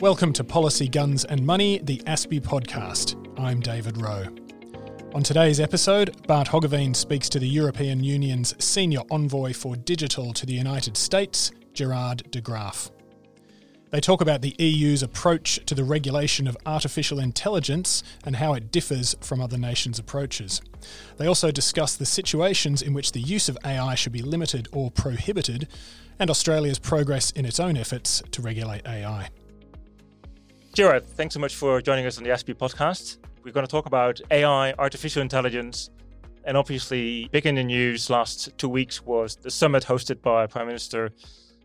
Welcome to Policy, Guns and Money, the ASPI podcast. I'm David Rowe. On today's episode, Bart Hogeveen speaks to the European Union's senior envoy for digital to the United States, Gerard de Graaf. They talk about the EU's approach to the regulation of artificial intelligence and how it differs from other nations' approaches. They also discuss the situations in which the use of AI should be limited or prohibited, and Australia's progress in its own efforts to regulate AI. Gerard, thanks so much for joining us on the ASPI podcast. We're going to talk about AI, artificial intelligence, and obviously, big in the news last two weeks was the summit hosted by Prime Minister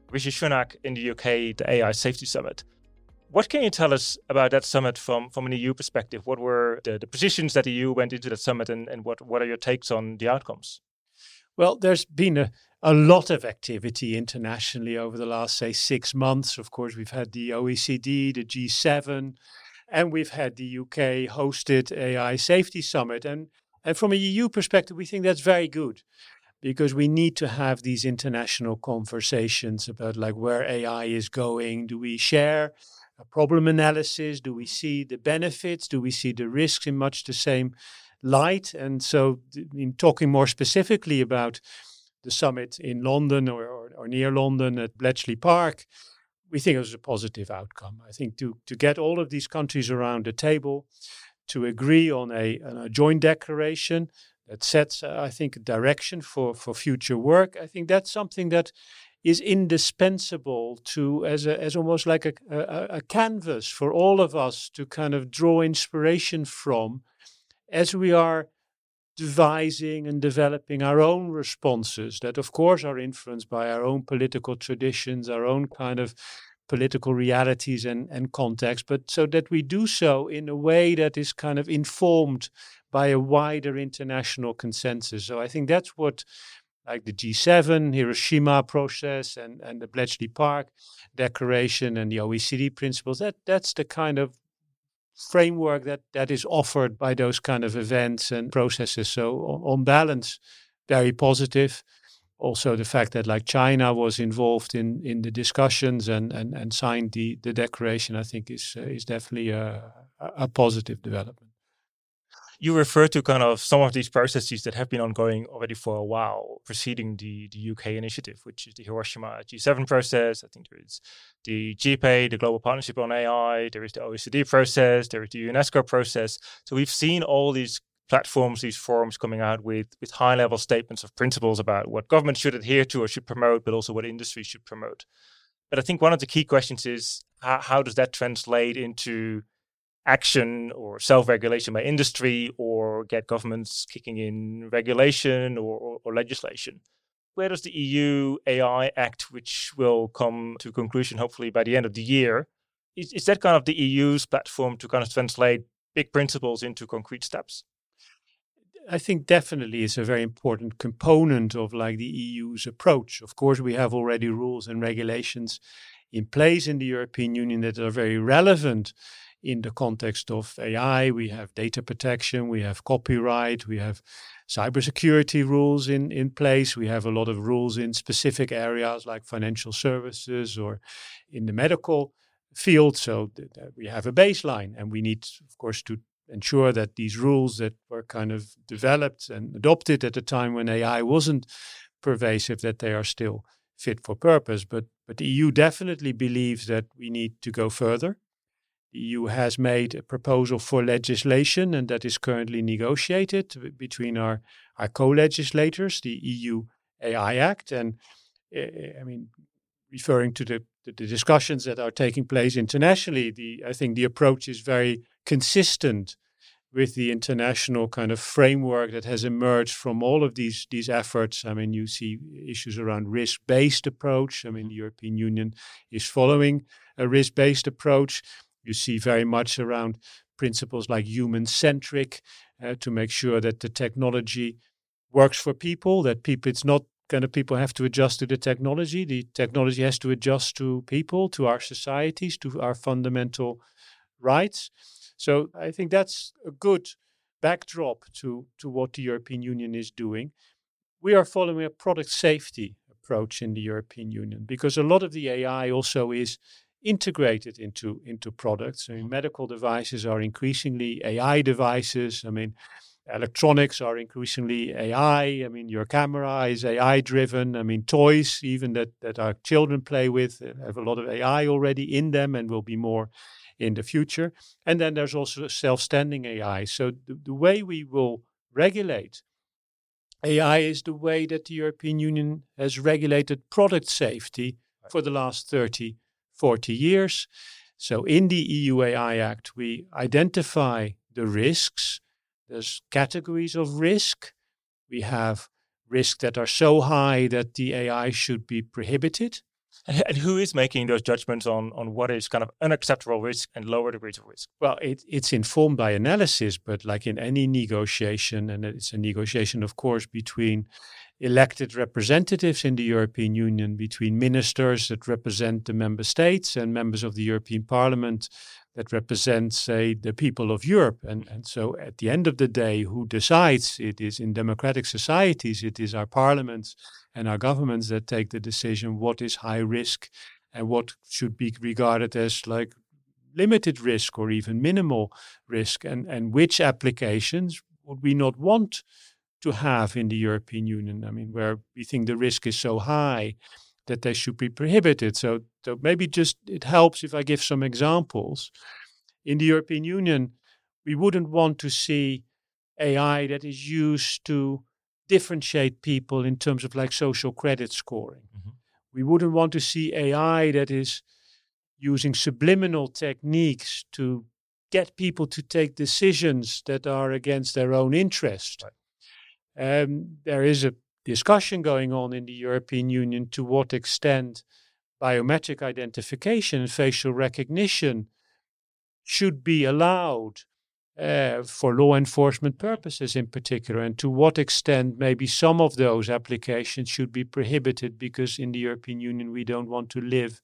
Rishi Sunak in the UK, the AI Safety Summit. What can you tell us about that summit from, from an EU perspective? What were the, the positions that the EU went into that summit, and, and what, what are your takes on the outcomes? Well, there's been a, a lot of activity internationally over the last, say, six months. Of course, we've had the OECD, the G7, and we've had the UK hosted AI Safety Summit. And, and from a EU perspective, we think that's very good because we need to have these international conversations about like where AI is going. Do we share a problem analysis? Do we see the benefits? Do we see the risks in much the same light? And so, in talking more specifically about the summit in London or, or, or near London at Bletchley Park, we think it was a positive outcome. I think to, to get all of these countries around the table to agree on a, on a joint declaration that sets, uh, I think, a direction for, for future work, I think that's something that is indispensable to as a, as almost like a, a, a canvas for all of us to kind of draw inspiration from as we are devising and developing our own responses that, of course, are influenced by our own political traditions, our own kind of political realities and, and context, but so that we do so in a way that is kind of informed by a wider international consensus. So I think that's what like the G7, Hiroshima process and, and the Bletchley Park Declaration and the OECD principles, that that's the kind of framework that that is offered by those kind of events and processes. So on balance, very positive. Also, the fact that like China was involved in in the discussions and and, and signed the the declaration, I think is uh, is definitely a, a positive development you refer to kind of some of these processes that have been ongoing already for a while, preceding the, the UK initiative, which is the Hiroshima G7 process. I think there is the GPA, the Global Partnership on AI, there is the OECD process, there is the UNESCO process. So we've seen all these platforms, these forums coming out with, with high level statements of principles about what government should adhere to or should promote, but also what industry should promote. But I think one of the key questions is how, how does that translate into action or self-regulation by industry or get governments kicking in regulation or, or, or, legislation. Where does the EU AI Act, which will come to conclusion hopefully by the end of the year, is, is that kind of the EU's platform to kind of translate big principles into concrete steps? I think definitely it's a very important component of like the EU's approach. Of course, we have already rules and regulations in place in the European Union that are very relevant in the context of AI. We have data protection, we have copyright, we have cybersecurity rules in, in place. We have a lot of rules in specific areas like financial services or in the medical field. So th- th- we have a baseline, and we need, of course, to ensure that these rules that were kind of developed and adopted at a time when AI wasn't pervasive, that they are still fit for purpose. But but the EU definitely believes that we need to go further. The EU has made a proposal for legislation, and that is currently negotiated between our, our co legislators, the EU AI Act. And uh, I mean, referring to the, the, the, discussions that are taking place internationally, the, I think the approach is very consistent with the international kind of framework that has emerged from all of these these efforts. I mean, you see issues around risk-based approach. I mean, the European Union is following a risk-based approach you see very much around principles like human centric uh, to make sure that the technology works for people, that people, it's not kind of people have to adjust to the technology. The technology has to adjust to people, to our societies, to our fundamental rights. So I think that's a good backdrop to, to what the European Union is doing. We are following a product safety approach in the European Union because a lot of the AI also is integrated into into products. I mean, medical devices are increasingly AI devices. I mean, electronics are increasingly AI. I mean, your camera is AI driven. I mean, toys, even that, that our children play with, uh, have a lot of AI already in them and will be more in the future. And then there's also self standing AI. So the, the way we will regulate AI is the way that the European Union has regulated product safety for the last 30, 40 years. So in the EU AI Act, we identify the risks there's categories of risk. We have risks that are so high that the AI should be prohibited. And who is making those judgments on, on what is kind of unacceptable risk and lower degrees of risk? Well, it, it's informed by analysis, but like in any negotiation, and it's a negotiation, of course, between elected representatives in the European Union, between ministers that represent the member states and members of the European Parliament that represent, say, the people of Europe. And, and so at the end of the day, who decides? It is in democratic societies, it is our parliaments and our governments that take the decision what is high risk and what should be regarded as like limited risk or even minimal risk and, and which applications would we not want to have in the European Union? I mean, where we think the risk is so high that they should be prohibited. So, so maybe just it helps if I give some examples. In the European Union, we wouldn't want to see AI that is used to differentiate people in terms of like social credit scoring. Mm-hmm. We wouldn't want to see AI that is using subliminal techniques to get people to take decisions that are against their own interest. Right. Um, there is a discussion going on in the European Union to what extent biometric identification and facial recognition should be allowed uh, for law enforcement purposes in particular, and to what extent maybe some of those applications should be prohibited because in the European Union we don't want to live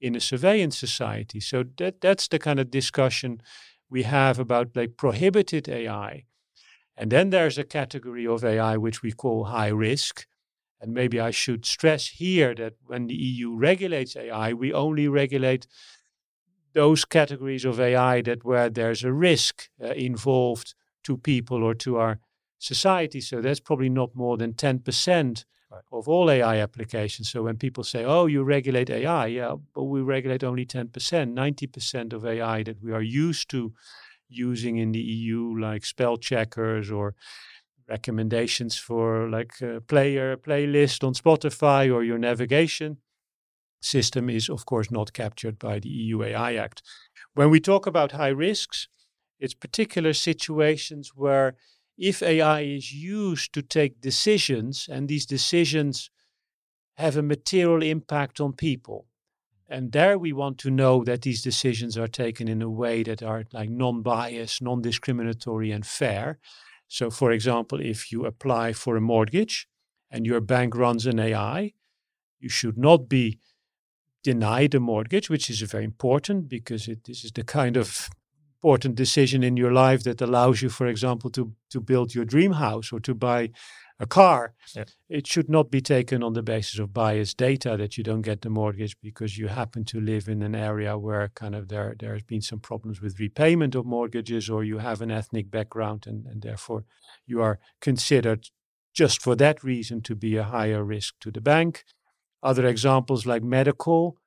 in a surveillance society. So that that's the kind of discussion we have about like prohibited AI and then there's a category of AI which we call high risk. And maybe I should stress here that when the EU regulates AI, we only regulate those categories of AI that where there's a risk uh, involved to people or to our society. So that's probably not more than 10% right. of all AI applications. So when people say, oh, you regulate AI, yeah, but we regulate only 10%, 90% of AI that we are used to using in the EU, like spell checkers or recommendations for like a player playlist on Spotify or your navigation system is of course not captured by the EU AI Act. When we talk about high risks, it's particular situations where if AI is used to take decisions and these decisions have a material impact on people, and there we want to know that these decisions are taken in a way that are like non-biased, non-discriminatory and fair. So for example, if you apply for a mortgage and your bank runs an AI, you should not be denied a mortgage, which is very important because it, this is the kind of important decision in your life that allows you, for example, to, to build your dream house or to buy a car, yeah. it should not be taken on the basis of biased data that you don't get the mortgage because you happen to live in an area where kind of there there has been some problems with repayment of mortgages or you have an ethnic background and, and therefore you are considered just for that reason to be a higher risk to the bank. Other examples like medical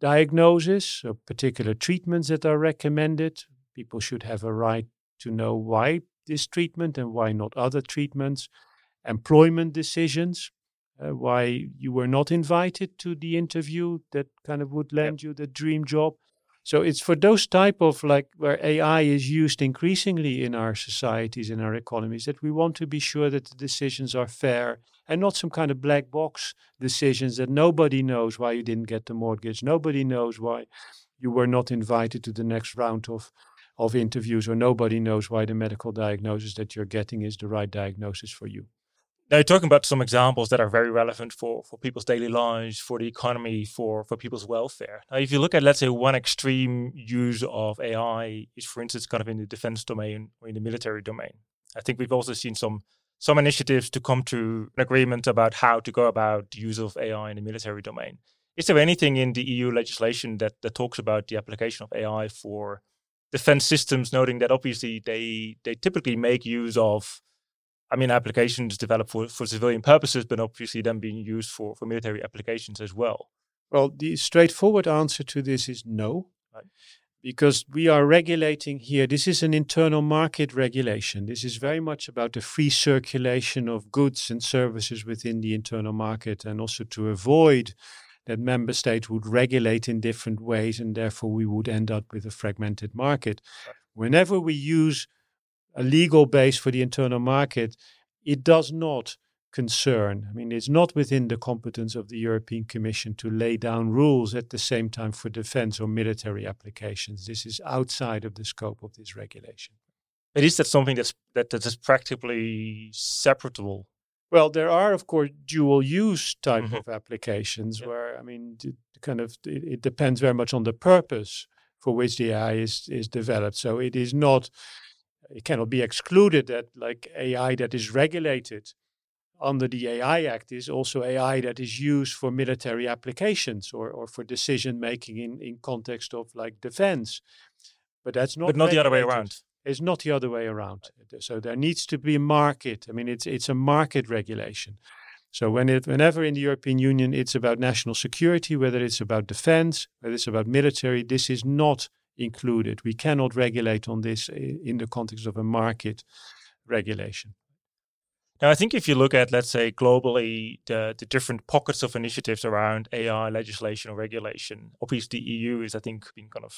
diagnosis or particular treatments that are recommended. People should have a right to know why this treatment and why not other treatments employment decisions, uh, why you were not invited to the interview that kind of would land yep. you the dream job. So it's for those type of like where AI is used increasingly in our societies, in our economies, that we want to be sure that the decisions are fair and not some kind of black box decisions that nobody knows why you didn't get the mortgage, nobody knows why you were not invited to the next round of of interviews, or nobody knows why the medical diagnosis that you're getting is the right diagnosis for you. Now you're talking about some examples that are very relevant for, for people's daily lives, for the economy, for, for people's welfare. Now, if you look at, let's say, one extreme use of AI is, for instance, kind of in the defense domain or in the military domain. I think we've also seen some some initiatives to come to an agreement about how to go about the use of AI in the military domain. Is there anything in the EU legislation that, that talks about the application of AI for defense systems, noting that obviously they they typically make use of I mean, applications developed for, for civilian purposes, but obviously then being used for, for military applications as well. Well, the straightforward answer to this is no, right. because we are regulating here. This is an internal market regulation. This is very much about the free circulation of goods and services within the internal market, and also to avoid that member states would regulate in different ways, and therefore we would end up with a fragmented market. Right. Whenever we use a legal base for the internal market, it does not concern. I mean, it's not within the competence of the European Commission to lay down rules at the same time for defense or military applications. This is outside of the scope of this regulation. It is that something that's that, that is practically separable. Well, there are of course dual use type mm-hmm. of applications yeah. where I mean, kind of it, it depends very much on the purpose for which the AI is is developed. So it is not it cannot be excluded that like AI that is regulated under the AI Act is also AI that is used for military applications or, or for decision making in, in context of like defense. But that's not But not regulated. the other way around. It's not the other way around. So there needs to be a market. I mean it's it's a market regulation. So when it, whenever in the European Union it's about national security, whether it's about defense, whether it's about military, this is not included. We cannot regulate on this in the context of a market regulation. Now, I think if you look at, let's say, globally, the, the different pockets of initiatives around AI legislation or regulation, obviously, the EU is, I think, been kind of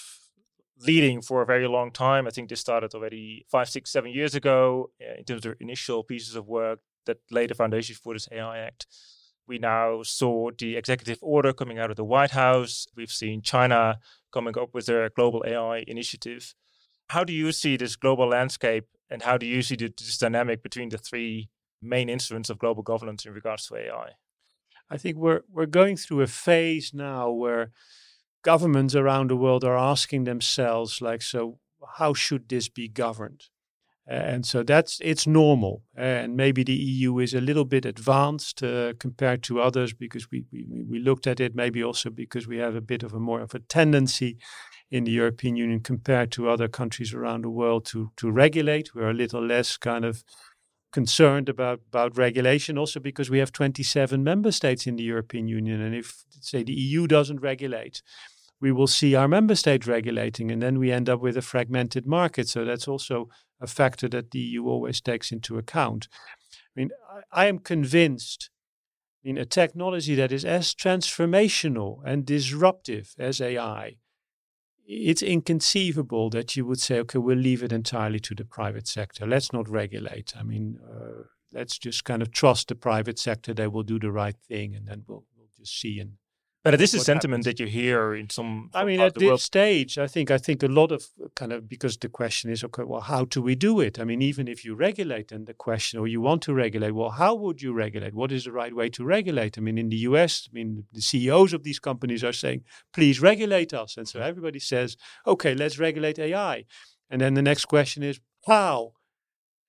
leading for a very long time. I think this started already five, six, seven years ago uh, in terms of initial pieces of work that laid the foundation for this AI Act. We now saw the executive order coming out of the White House. We've seen China coming up with their global AI initiative. How do you see this global landscape and how do you see this dynamic between the three main instruments of global governance in regards to AI? I think we're we're going through a phase now where governments around the world are asking themselves like so how should this be governed? And so that's it's normal. And maybe the eu is a little bit advanced uh, compared to others because we, we we looked at it maybe also because we have a bit of a more of a tendency in the european union compared to other countries around the world to to regulate. We're a little less kind of concerned about about regulation also because we have 27 member states in the european union. And if say the eu doesn't regulate we will see our member states regulating, and then we end up with a fragmented market. So that's also a factor that the EU always takes into account. I mean, I, I am convinced. I mean, a technology that is as transformational and disruptive as AI, it's inconceivable that you would say, okay, we'll leave it entirely to the private sector. Let's not regulate. I mean, uh, let's just kind of trust the private sector; they will do the right thing, and then we'll we'll just see and but this is sentiment happens. that you hear in some. I mean, at this world. stage, I think I think a lot of kind of because the question is okay, well, how do we do it? I mean, even if you regulate, and the question, or you want to regulate, well, how would you regulate? What is the right way to regulate? I mean, in the U.S., I mean, the CEOs of these companies are saying, please regulate us, and so everybody says, okay, let's regulate AI, and then the next question is how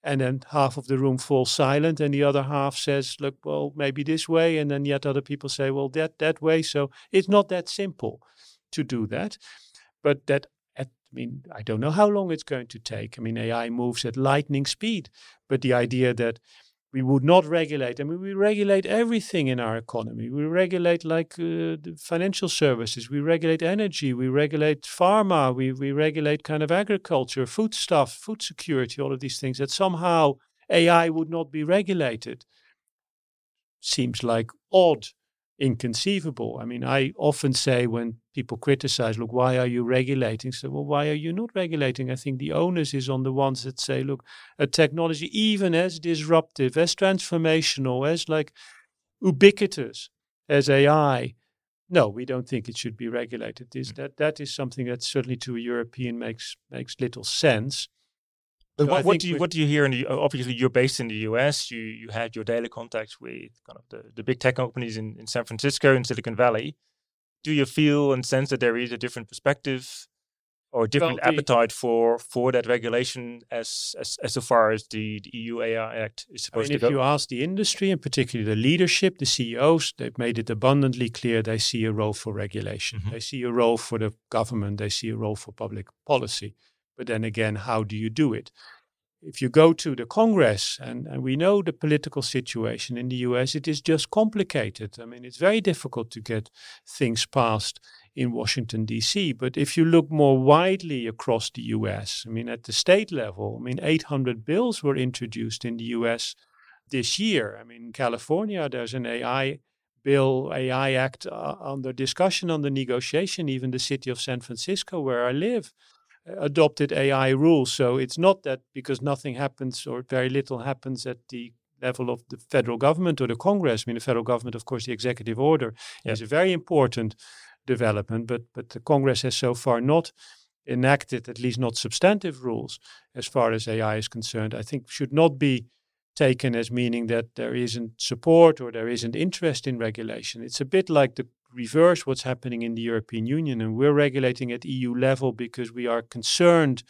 and then half of the room falls silent and the other half says look well maybe this way and then yet other people say well that that way. So it's not that simple to do that. But that at, i mean i don't know how long it's going to take. I mean ai moves at lightning speed but the idea that we would not regulate. I mean, we regulate everything in our economy. We regulate like uh, financial services. We regulate energy. We regulate pharma. We we regulate kind of agriculture, food stuff, food security, all of these things. That somehow AI would not be regulated seems like odd inconceivable. I mean, I often say when people criticize, look, why are you regulating? So, well, why are you not regulating? I think the onus is on the ones that say, look, a technology even as disruptive, as transformational, as like ubiquitous as AI, no, we don't think it should be regulated. This, mm. that, that is something that certainly to a European makes makes little sense. But what, what do you what do you hear in the obviously you're based in the US you you had your daily contacts with kind of the, the big tech companies in, in San Francisco and Silicon Valley do you feel and sense that there is a different perspective or a different Well, the- appetite for for that regulation as as, as so far as the, the EU AI Act is I supposed mean, if to go? If you ask the industry and particularly the leadership, the CEOs, they've made it abundantly clear they see a role for regulation. Mhm. They see a role for the government. They see a role for public policy. But then again, how do you do it? If you go to the Congress, and, and we know the political situation in the US, it is just complicated. I mean, it's very difficult to get things passed in Washington, D.C. But if you look more widely across the US, I mean, at the state level, I mean, 800 bills were introduced in the US this year. I mean, in California, there's an AI bill, AI Act uh, under discussion, under negotiation. Even the city of San Francisco, where I live, adopted AI rules. So it's not that because nothing happens or very little happens at the level of the federal government or the Congress. I mean, the federal government, of course, the executive order Yeah. is a very important development, but but the Congress has so far not enacted, at least not substantive rules as far as AI is concerned. I think should not be taken as meaning that there isn't support or there isn't interest in regulation. It's a bit like the reverse what's happening in the European Union, and we're regulating at EU level because we are concerned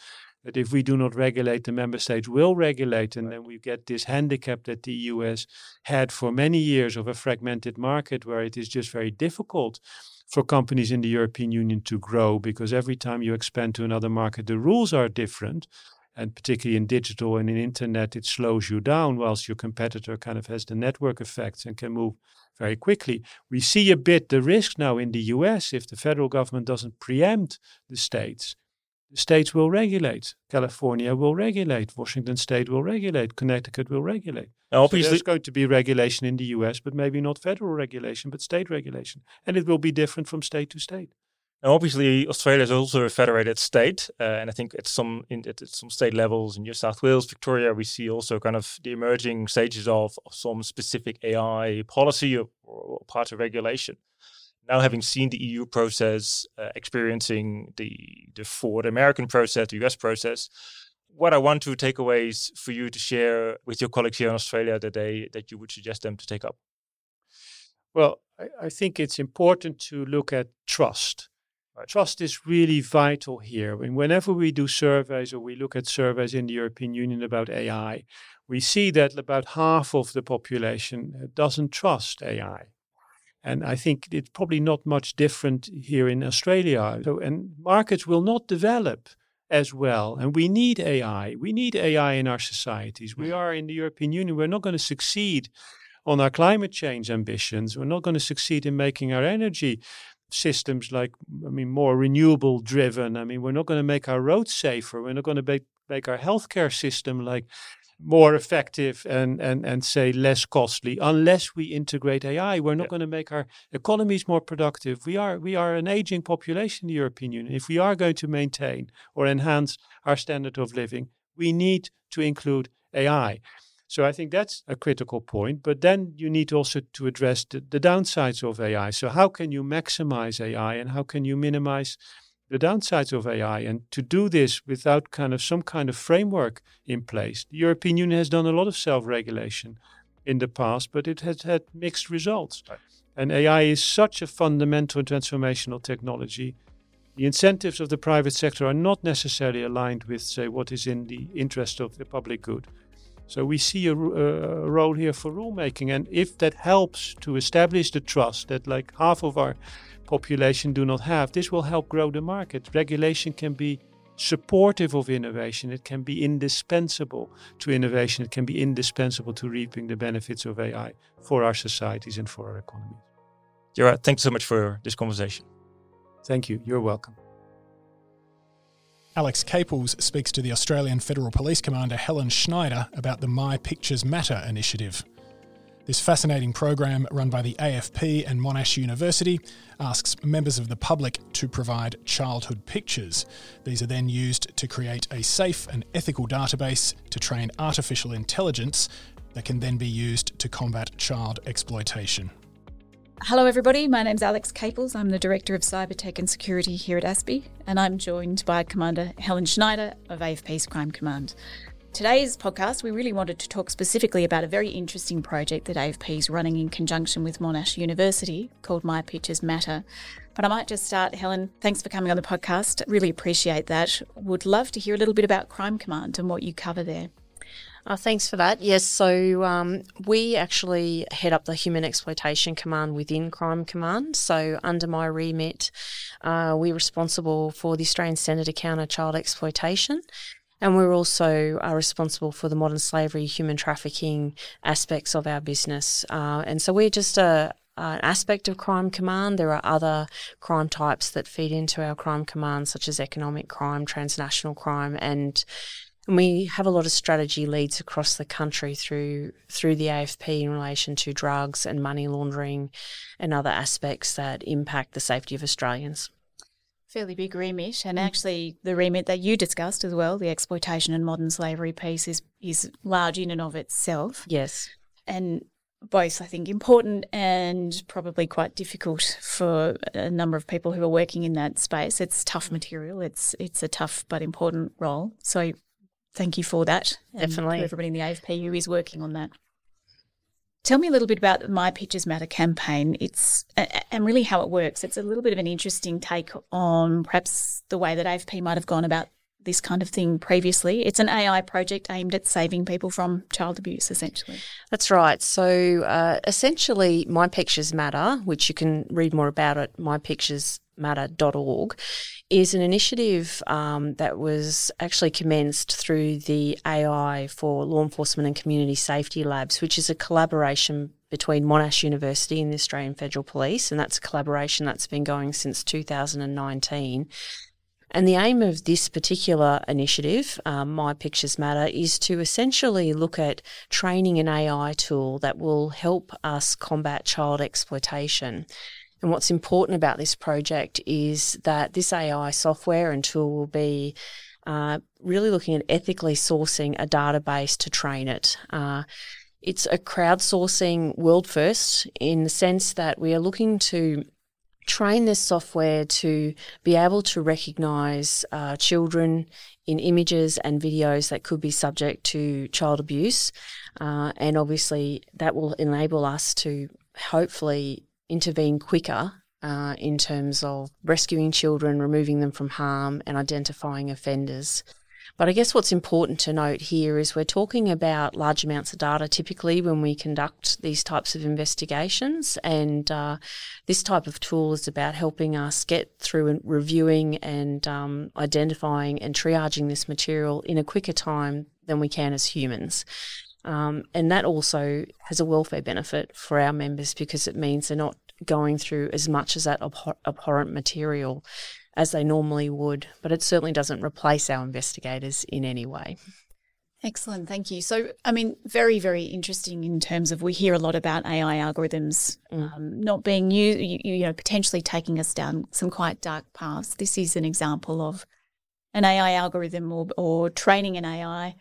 that if we do not regulate, the member states will regulate, and then we get this handicap that the EU has had for many years of a fragmented market where it is just very difficult for companies in the European Union to grow because every time you expand to another market, the rules are different. And particularly in digital and in internet, it slows you down, whilst your competitor kind of has the network effects and can move very quickly. We see a bit the risk now in the US if the federal government doesn't preempt the states. The states will regulate. California will regulate. Washington State will regulate. Connecticut will regulate. Now, So obviously, there's going to be regulation in the US, but maybe not federal regulation, but state regulation. And it will be different from state to state. Now, obviously, Australia is also a federated state, uh, and I think at some in, at some state levels in New South Wales, Victoria, we see also kind of the emerging stages of, of some specific AI policy or, or part of regulation. Now, having seen the EU process, uh, experiencing the the Ford American process, the US process, what I want to take away is for you to share with your colleagues here in Australia that they that you would suggest them to take up. Well, I, I think it's important to look at trust. Right. Trust is really vital here. And whenever we do surveys or we look at surveys in the European Union about AI, we see that about half of the population uh, doesn't trust AI. And I think it's probably not much different here in Australia. So, and markets will not develop as well. And we need AI. We need AI in our societies. We are in the European Union. We're not going to succeed on our climate change ambitions. We're not going to succeed in making our energy systems like, I mean, more renewable driven. I mean, we're not going to make our roads safer. We're not going to make, make our healthcare system like more effective and, and, and say less costly unless we integrate AI. We're not Yeah. going to make our economies more productive. We are we are an aging population in the European Union. If we are going to maintain or enhance our standard of living, we need to include AI. So I think that's a critical point. But then you need also to address the, the downsides of AI. So how can you maximize AI and how can you minimize the downsides of AI? And to do this without kind of some kind of framework in place, the European Union has done a lot of self-regulation in the past, but it has had mixed results. Right. And AI is such a fundamental and transformational technology. The incentives of the private sector are not necessarily aligned with, say, what is in the interest of the public good. So we see a, a role here for rulemaking, and if that helps to establish the trust that like half of our population do not have, this will help grow the market. Regulation can be supportive of innovation. It can be indispensable to innovation. It can be indispensable to reaping the benefits of AI for our societies and for our economies. Gerard, thanks so much for this conversation. Thank you. You're welcome. Alex Caples speaks to the Australian Federal Police Commander Helen Schneider about the My Pictures Matter initiative. This fascinating program, run by the AFP and Monash University, asks members of the public to provide childhood pictures. These are then used to create a safe and ethical database to train artificial intelligence that can then be used to combat child exploitation. Hello, everybody. My name's Alex Caples. I'm the Director of Cyber Tech and Security here at ASPI, and I'm joined by Commander Helen Schneider of AFP's Crime Command. Today's podcast, we really wanted to talk specifically about a very interesting project that AFP is running in conjunction with Monash University called My Pictures Matter. But I might just start, Helen. Thanks for coming on the podcast. Really appreciate that. Would love to hear a little bit about Crime Command and what you cover there. Oh, thanks for that. Yes, so um, we actually head up the Human Exploitation Command within Crime Command. So, under my remit, uh, we're responsible for the Australian Centre to Counter Child Exploitation. And we're also uh, responsible for the modern slavery, human trafficking aspects of our business. Uh, and so we're just a, an aspect of Crime Command. There are other crime types that feed into our Crime Command, such as economic crime, transnational crime, and and we have a lot of strategy leads across the country through through the AFP in relation to drugs and money laundering and other aspects that impact the safety of Australians. Fairly big remit, and mm. actually the remit that you discussed as well, the exploitation and modern slavery piece is is large in and of itself. Yes. And both I think important and probably quite difficult for a number of people who are working in that space. It's tough material. It's it's a tough but important role. So thank you for that. Definitely. Everybody in the AFP who is working on that. Tell me a little bit about the My Pictures Matter campaign. It's and really how it works. It's a little bit of an interesting take on perhaps the way that AFP might have gone about this kind of thing previously. It's an AI project aimed at saving people from child abuse, essentially. That's right. So uh, essentially, My Pictures Matter, which you can read more about at mypicturesmatter.org, is an initiative um, that was actually commenced through the AI for Law Enforcement and Community Safety Labs, which is a collaboration between Monash University and the Australian Federal Police, and that's a collaboration that's been going since 2019. And the aim of this particular initiative, um, My Pictures Matter, is to essentially look at training an AI tool that will help us combat child exploitation. And what's important about this project is that this AI software and tool will be uh, really looking at ethically sourcing a database to train it. Uh, it's a crowdsourcing world first in the sense that we are looking to train this software to be able to recognize uh, children in images and videos that could be subject to child abuse. Uh, and obviously, that will enable us to hopefully intervene quicker uh, in terms of rescuing children, removing them from harm, and identifying offenders. But I guess what's important to note here is we're talking about large amounts of data typically when we conduct these types of investigations. And uh, this type of tool is about helping us get through and reviewing and um, identifying and triaging this material in a quicker time than we can as humans. Um, and that also has a welfare benefit for our members because it means they're not going through as much as that abhor- abhorrent material as they normally would, but it certainly doesn't replace our investigators in any way. Excellent, thank you. So, I mean, very, very interesting in terms of we hear a lot about AI algorithms mm. um, not being used, you, you know, potentially taking us down some quite dark paths. This is an example of an AI algorithm or, or training an AI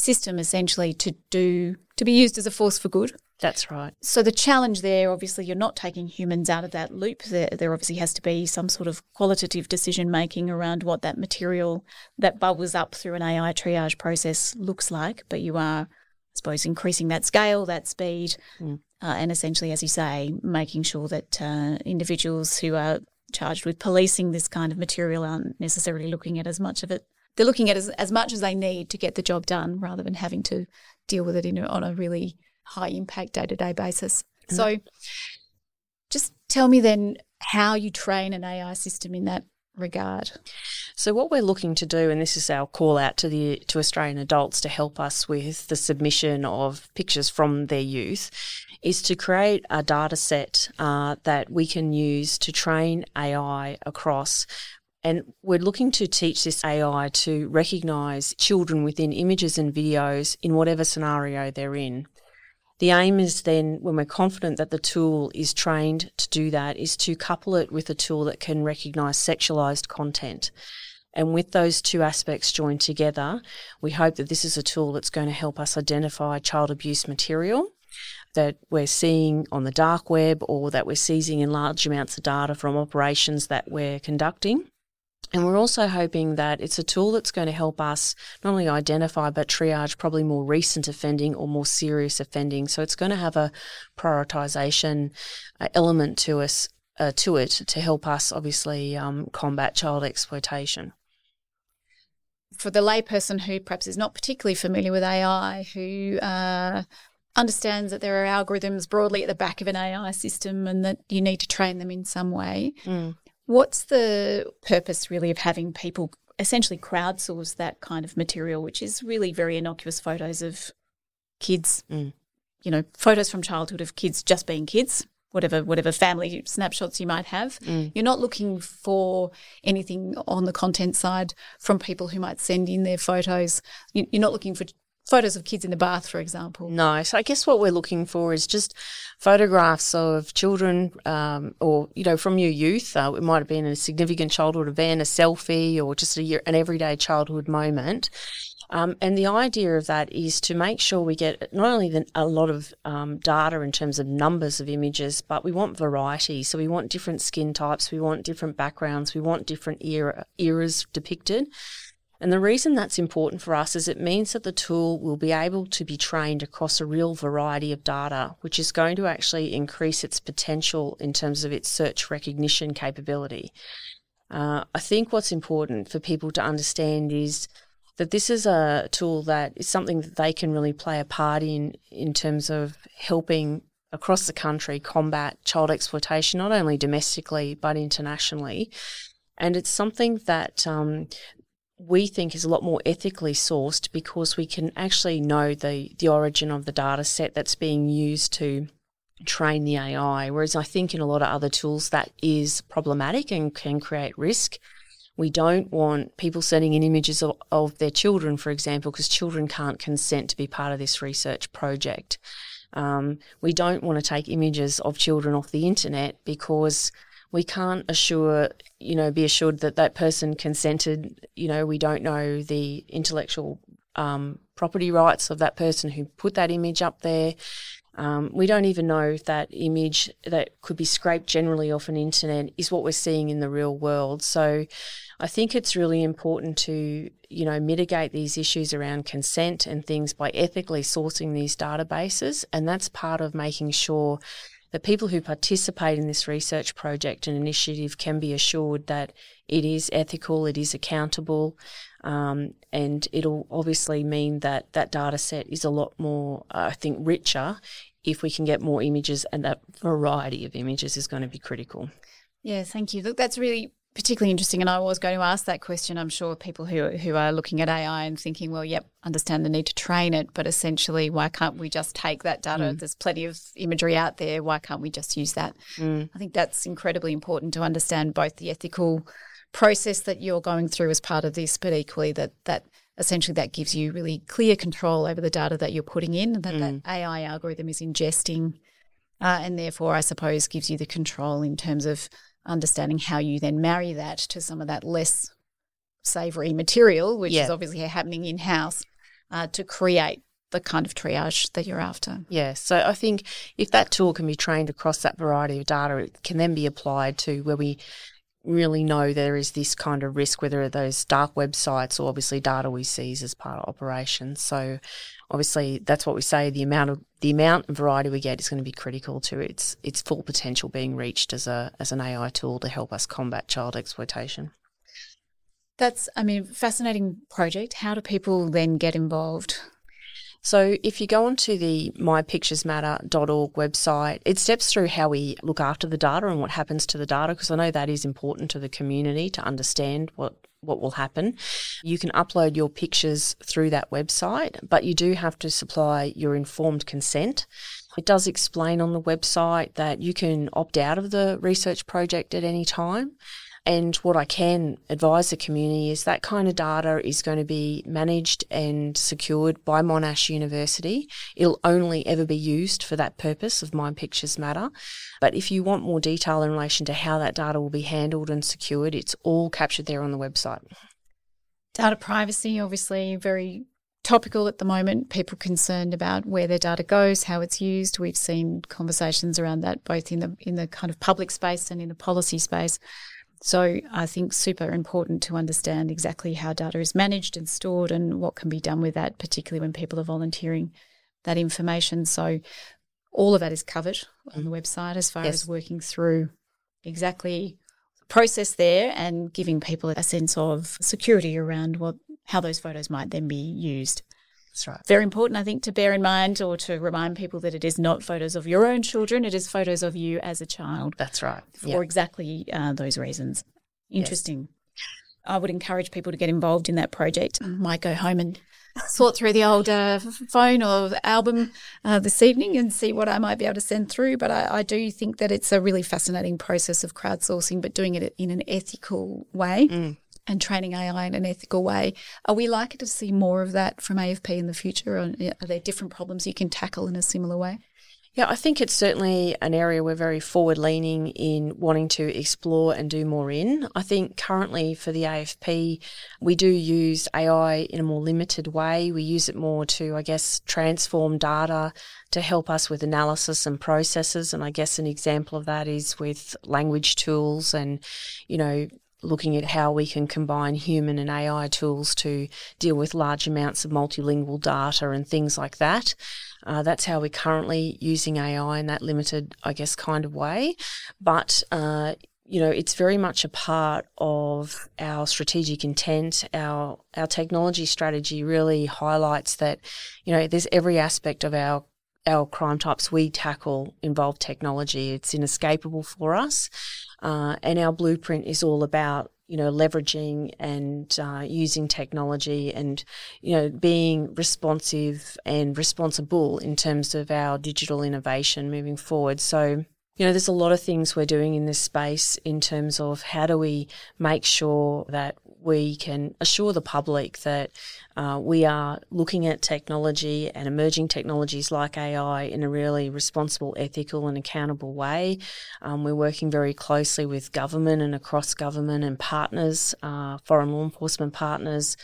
system essentially to do to be used as a force for good that's right. So the challenge there, obviously, you're not taking humans out of that loop. There, there obviously has to be some sort of qualitative decision making around what that material that bubbles up through an AI triage process looks like. But you are, I suppose, increasing that scale, that speed, mm. uh, and essentially, as you say, making sure that uh, individuals who are charged with policing this kind of material aren't necessarily looking at as much of it. They're looking at as, as much as they need to get the job done rather than having to deal with it in a, on a really high impact day to day basis. Mm-hmm. So just tell me then how you train an AI system in that regard. So what we're looking to do, and this is our call out to the to Australian adults to help us with the submission of pictures from their youth, is to create a data set uh, that we can use to train AI across. And we're looking to teach this AI to recognise children within images and videos in whatever scenario they're in. The aim is then, when we're confident that the tool is trained to do that, is to couple it with a tool that can recognise sexualised content. And with those two aspects joined together, we hope that this is a tool that's going to help us identify child abuse material that we're seeing on the dark web or that we're seizing in large amounts of data from operations that we're conducting. And we're also hoping that it's a tool that's going to help us not only identify but triage probably more recent offending or more serious offending. So it's going to have a prioritisation uh, element to us uh, to it to help us obviously um, combat child exploitation. For the layperson who perhaps is not particularly familiar with AI, who uh, understands that there are algorithms broadly at the back of an AI system and that you need to train them in some way, Mm. What's the purpose really of having people essentially crowdsource that kind of material, which is really very innocuous photos of kids, Mm. you know, photos from childhood of kids just being kids, whatever whatever family snapshots you might have. Mm. You're not looking for anything on the content side from people who might send in their photos. You- You're not looking for photos of kids in the bath, for example. No, so I guess what we're looking for is just photographs of children, um, or you know, from your youth. Uh, it might have been a significant childhood event, a selfie, or just a an everyday childhood moment. Um, and the idea of that is to make sure we get not only the, a lot of um, data in terms of numbers of images, but we want variety. So we want different skin types, we want different backgrounds, we want different era, eras depicted. And the reason that's important for us is it means that the tool will be able to be trained across a real variety of data, which is going to actually increase its potential in terms of its search recognition capability. Uh, I think what's important for people to understand is that this is a tool that is something that they can really play a part in in terms of helping across the country combat child exploitation, not only domestically but internationally. And it's something that um, we think is a lot more ethically sourced because we can actually know the, the origin of the data set that's being used to train the AI. Whereas I think in a lot of other tools that is problematic and can create risk. We don't want people sending in images of, of their children, for example, because children can't consent to be part of this research project. Um, we don't want to take images of children off the internet because we can't assure, you know, be assured that that person consented. You know, we don't know the intellectual um, property rights of that person who put that image up there. Um, we don't even know if that image that could be scraped generally off an internet is what we're seeing in the real world. So I think it's really important to, you know, mitigate these issues around consent and things by ethically sourcing these databases. And that's part of making sure that people who participate in this research project and initiative can be assured that it is ethical, it is accountable, um, and it'll obviously mean that that data set is a lot more, uh, I think, richer if we can get more images, and that variety of images is going to be critical. Yeah, thank you. Look, that's really particularly interesting. And I was going to ask that question. I'm sure people who who are looking at AI and thinking, well, yep, understand the need to train it, but essentially, why can't we just take that data? Mm. There's plenty of imagery out there. Why can't we just use that? Mm. I think that's incredibly important to understand both the ethical process that you're going through as part of this, but equally that that essentially that gives you really clear control over the data that you're putting in, and that Mm. that AI algorithm is ingesting, uh, and therefore, I suppose, gives you the control in terms of understanding how you then marry that to some of that less savoury material, which Yeah. is obviously happening in house, uh, to create the kind of triage that you're after. Yeah, so I think if that tool can be trained across that variety of data, it can then be applied to where we really know there is this kind of risk, whether those dark websites or obviously data we seize as part of operations. So obviously that's what we say, the amount of the amount and variety we get is going to be critical to its its full potential being reached as a as an AI tool to help us combat child exploitation. That's, I mean, fascinating project. How do people then get involved? So if you go onto the mypicturesmatter.org website, it steps through how we look after the data and what happens to the data because I know that is important to the community to understand what what will happen. You can upload your pictures through that website, but you do have to supply your informed consent. It does explain on the website that you can opt out of the research project at any time. And what I can advise the community is that kind of data is going to be managed and secured by Monash University. It'll only ever be used for that purpose of My Pictures Matter. But if you want more detail in relation to how that data will be handled and secured, it's all captured there on the website. Data privacy, obviously, very topical at the moment. People concerned about where their data goes, how it's used. We've seen conversations around that both in the in the kind of public space and in the policy space. So I think super important to understand exactly how data is managed and stored and what can be done with that, particularly when people are volunteering that information. So all of that is covered on the mm-hmm. website as far Yes. as working through exactly the process there and giving people a sense of security around what how those photos might then be used. That's right. Very important, I think, to bear in mind or to remind people that it is not photos of your own children, it is photos of you as a child That's right. for exactly uh, those reasons. Interesting. I would encourage people to get involved in that project. Might go home and sort through the old uh, phone or album uh, this evening and see what I might be able to send through. But I, I do think that it's a really fascinating process of crowdsourcing, but doing it in an ethical way. Mm. And training AI in an ethical way. Are we likely to see more of that from AFP in the future? Or are there different problems you can tackle in a similar way? Yeah, I think it's certainly an area we're very forward leaning in wanting to explore and do more in. I think currently for the AFP, we do use AI in a more limited way. We use it more to, I guess, transform data to help us with analysis and processes. And I guess an example of that is with language tools and, you know, looking at how we can combine human and AI tools to deal with large amounts of multilingual data and things like that. Uh, that's how we're currently using AI in that limited, I guess, kind of way. But uh, you know, it's very much a part of our strategic intent. Our our technology strategy really highlights that, you know, there's every aspect of our our crime types we tackle involve technology. It's inescapable for us, uh, and our blueprint is all about you know leveraging and uh, using technology and you know being responsive and responsible in terms of our digital innovation moving forward. So you know, there's a lot of things we're doing in this space in terms of how do we make sure that we can assure the public that uh, we are looking at technology and emerging technologies like AI in a really responsible, ethical, and accountable way. Um, we're working very closely with government and across government and partners, uh, foreign law enforcement partners.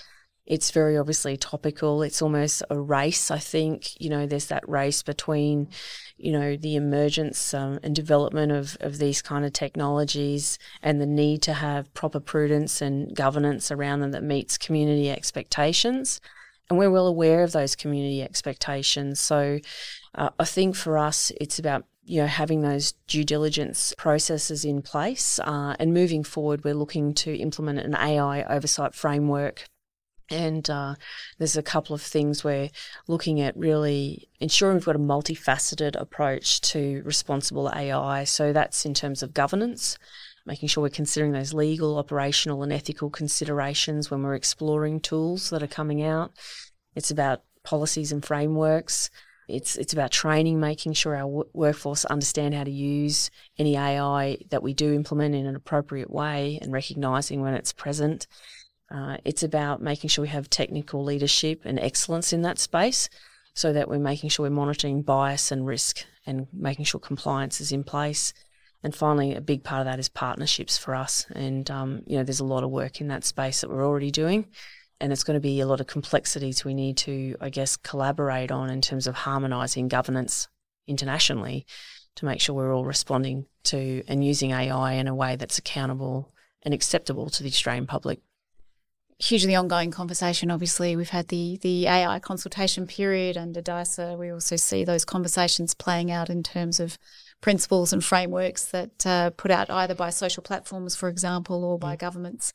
It's very obviously topical. It's almost a race, I think. You know, there's that race between you know, the emergence um, and development of, of these kind of technologies and the need to have proper prudence and governance around them that meets community expectations. And we're well aware of those community expectations. So uh, I think for us, it's about you know having those due diligence processes in place uh, and moving forward we're looking to implement an ai oversight framework and uh, there's a couple of things we're looking at really ensuring we've got a multifaceted approach to responsible AI. So that's in terms of governance, making sure we're considering those legal, operational, and ethical considerations when we're exploring tools that are coming out. It's about policies and frameworks. It's it's about training, making sure our w- workforce understand how to use any AI that we do implement in an appropriate way, and recognizing when it's present. Uh, it's about making sure we have technical leadership and excellence in that space so that we're making sure we're monitoring bias and risk and making sure compliance is in place. And finally, a big part of that is partnerships for us. And, um, you know, there's a lot of work in that space that we're already doing. And it's going to be a lot of complexities we need to, I guess, collaborate on in terms of harmonising governance internationally to make sure we're all responding to and using AI in a way that's accountable and acceptable to the Australian public hugely ongoing conversation. Obviously, we've had the the AI consultation period under DISA. We also see those conversations playing out in terms of principles and frameworks that uh, put out either by social platforms, for example, or by governments.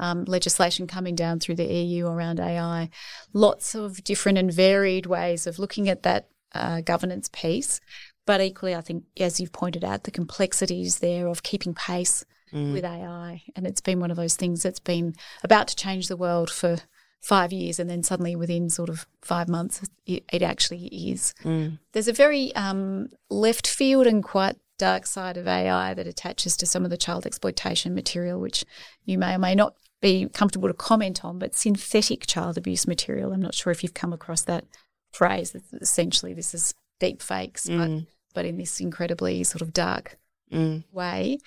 Um, legislation coming down through the EU around AI. Lots of different and varied ways of looking at that uh, governance piece. But equally, I think, as you've pointed out, the complexities there of keeping pace Mm. with AI. And it's been one of those things that's been about to change the world for five years. And then suddenly within sort of five months, it, it actually is. Mm. There's a very um, left field and quite dark side of AI that attaches to some of the child exploitation material, which you may or may not be comfortable to comment on, but synthetic child abuse material. I'm not sure if you've come across that phrase. Essentially, this is deep fakes, but, Mm. but in this incredibly sort of dark Mm. way.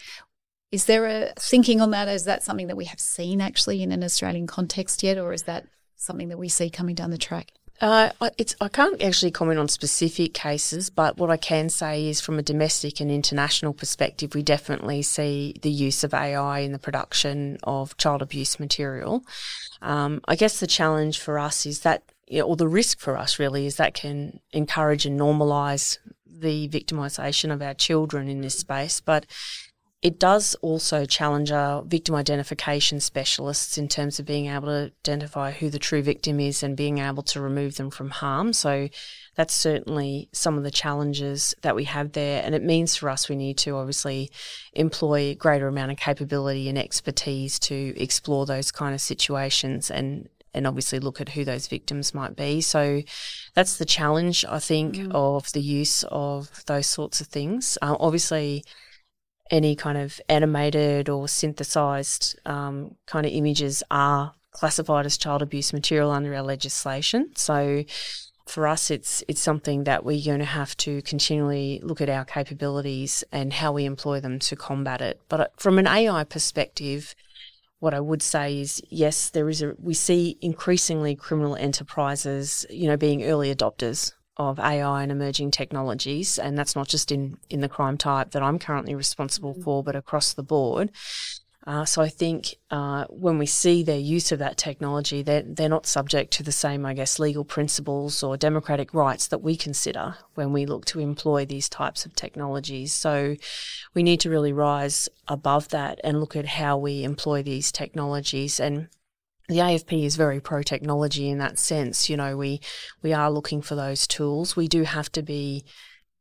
Is there a thinking on that? Is that something that we have seen actually in an Australian context yet, or is that something that we see coming down the track? Uh, I- it's, I can't actually comment on specific cases, but what I can say is from a domestic and international perspective, we definitely see the use of AI in the production of child abuse material. Um, I guess the challenge for us is that, you know, or the risk for us really, is that can encourage and normalise the victimisation of our children in this space. But it does also challenge our victim identification specialists in terms of being able to identify who the true victim is and being able to remove them from harm. So that's certainly some of the challenges that we have there. And it means for us we need to obviously employ a greater amount of capability and expertise to explore those kind of situations and and obviously look at who those victims might be. So that's the challenge, I think, mm. of the use of those sorts of things. Uh, obviously, any kind of animated or synthesized um, kind of images are classified as child abuse material under our legislation. So for us, it's it's something that we're going to have to continually look at our capabilities and how we employ them to combat it. But uh, from an AI perspective, what I would say is yes, there is a we see increasingly criminal enterprises, you know, being early adopters of AI and emerging technologies, and that's not just in in the crime type that I'm currently responsible mm. for, but across the board. Uh, so I think uh, when we see their use of that technology, they're, they're not subject to the same, I guess, legal principles or democratic rights that we consider when we look to employ these types of technologies. So we need to really rise above that and look at how we employ these technologies and the AFP is very pro technology in that sense. You know, we we are looking for those tools. We do have to be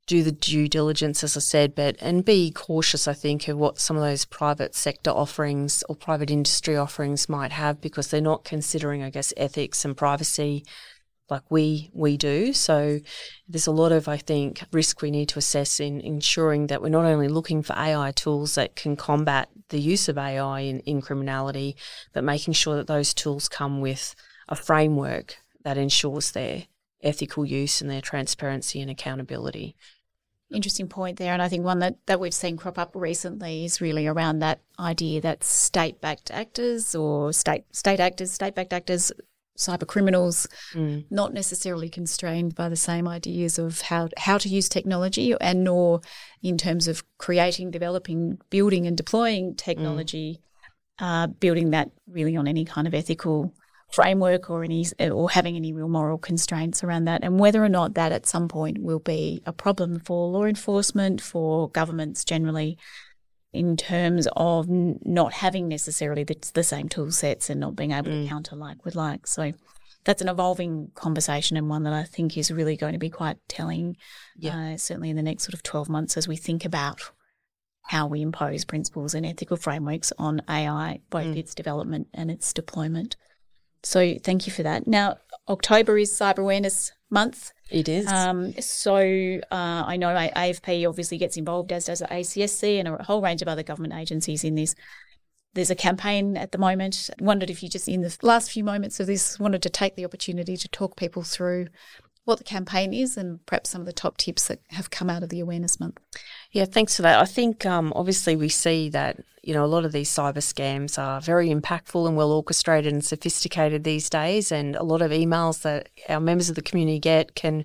do the due diligence, as I said, but and be cautious. I think of what some of those private sector offerings or private industry offerings might have because they're not considering, I guess, ethics and privacy like we we do. So there's a lot of I think risk we need to assess in ensuring that we're not only looking for AI tools that can combat the use of AI in, in criminality, but making sure that those tools come with a framework that ensures their ethical use and their transparency and accountability. Interesting point there. And I think one that, that we've seen crop up recently is really around that idea that state backed actors or state state actors, state backed actors, cyber criminals, mm. not necessarily constrained by the same ideas of how how to use technology and nor in terms of creating, developing, building and deploying technology, mm. uh, building that really on any kind of ethical framework or any or having any real moral constraints around that and whether or not that at some point will be a problem for law enforcement for governments generally in terms of n- not having necessarily the, the, same tool sets and not being able mm. to counter like with like so that's an evolving conversation and one that I think is really going to be quite telling yeah. uh, certainly in the next sort of 12 months as we think about how we impose principles and ethical frameworks on AI, both mm. its development and its deployment. So thank you for that. Now, October is Cyber Awareness Month. It is. Um, so uh, I know AFP obviously gets involved, as does the ACSC and a whole range of other government agencies in this. There's a campaign at the moment. Wondered if you just, in the last few moments of this, wanted to take the opportunity to talk people through what the campaign is and perhaps some of the top tips that have come out of the awareness month. Yeah, thanks for that. I think um, obviously we see that you know a lot of these cyber scams are very impactful and well orchestrated and sophisticated these days, and a lot of emails that our members of the community get can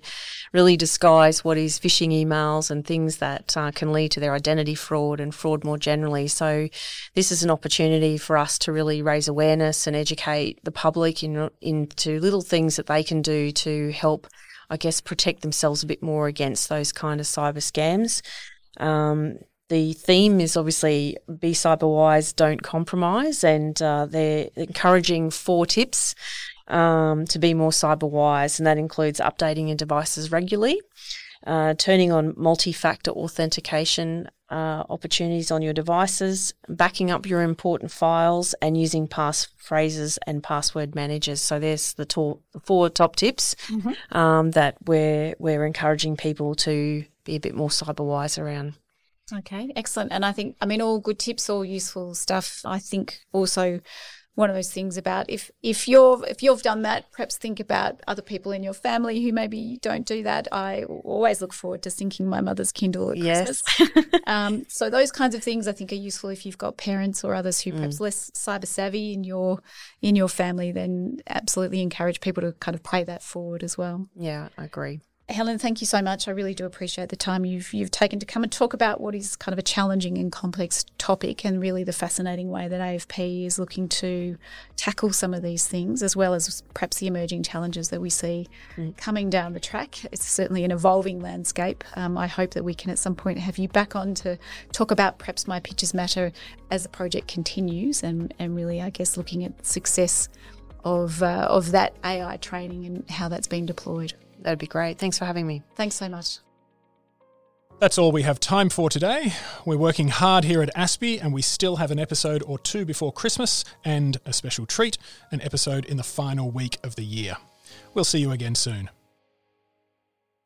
really disguise what is phishing emails and things that uh, can lead to their identity fraud and fraud more generally. So this is an opportunity for us to really raise awareness and educate the public in, into little things that they can do to help I guess, protect themselves a bit more against those kind of cyber scams. Um, the theme is obviously be cyber wise, don't compromise, and uh, they're encouraging four tips um, to be more cyber wise, and that includes updating your devices regularly, uh, turning on multi factor authentication uh, opportunities on your devices, backing up your important files, and using passphrases and password managers. So there's the, to- four top tips mm-hmm. um, that we're we're encouraging people to be a bit more cyber wise around. Okay, excellent. And I think, I mean, all good tips, all useful stuff. I think also one of those things about if if you're if you've done that, perhaps think about other people in your family who maybe don't do that. I always look forward to syncing my mother's Kindle at yes. Christmas. um, so those kinds of things I think are useful if you've got parents or others who perhaps mm. less cyber savvy in your in your family. Then absolutely encourage people to kind of play that forward as well. Yeah, I agree. Helen, thank you so much. I really do appreciate the time you've you've taken to come and talk about what is kind of a challenging and complex topic, and really the fascinating way that AFP is looking to tackle some of these things, as well as perhaps the emerging challenges that we see mm. coming down the track. It's certainly an evolving landscape. Um, I hope that we can at some point have you back on to talk about perhaps My Pictures Matter as the project continues, and and really, I guess, looking at success of uh, of that AI training and how that's been deployed. That'd be great. Thanks for having me. Thanks so much. That's all we have time for today. We're working hard here at ASPI, and we still have an episode or two before Christmas, and a special treat an episode in the final week of the year. We'll see you again soon.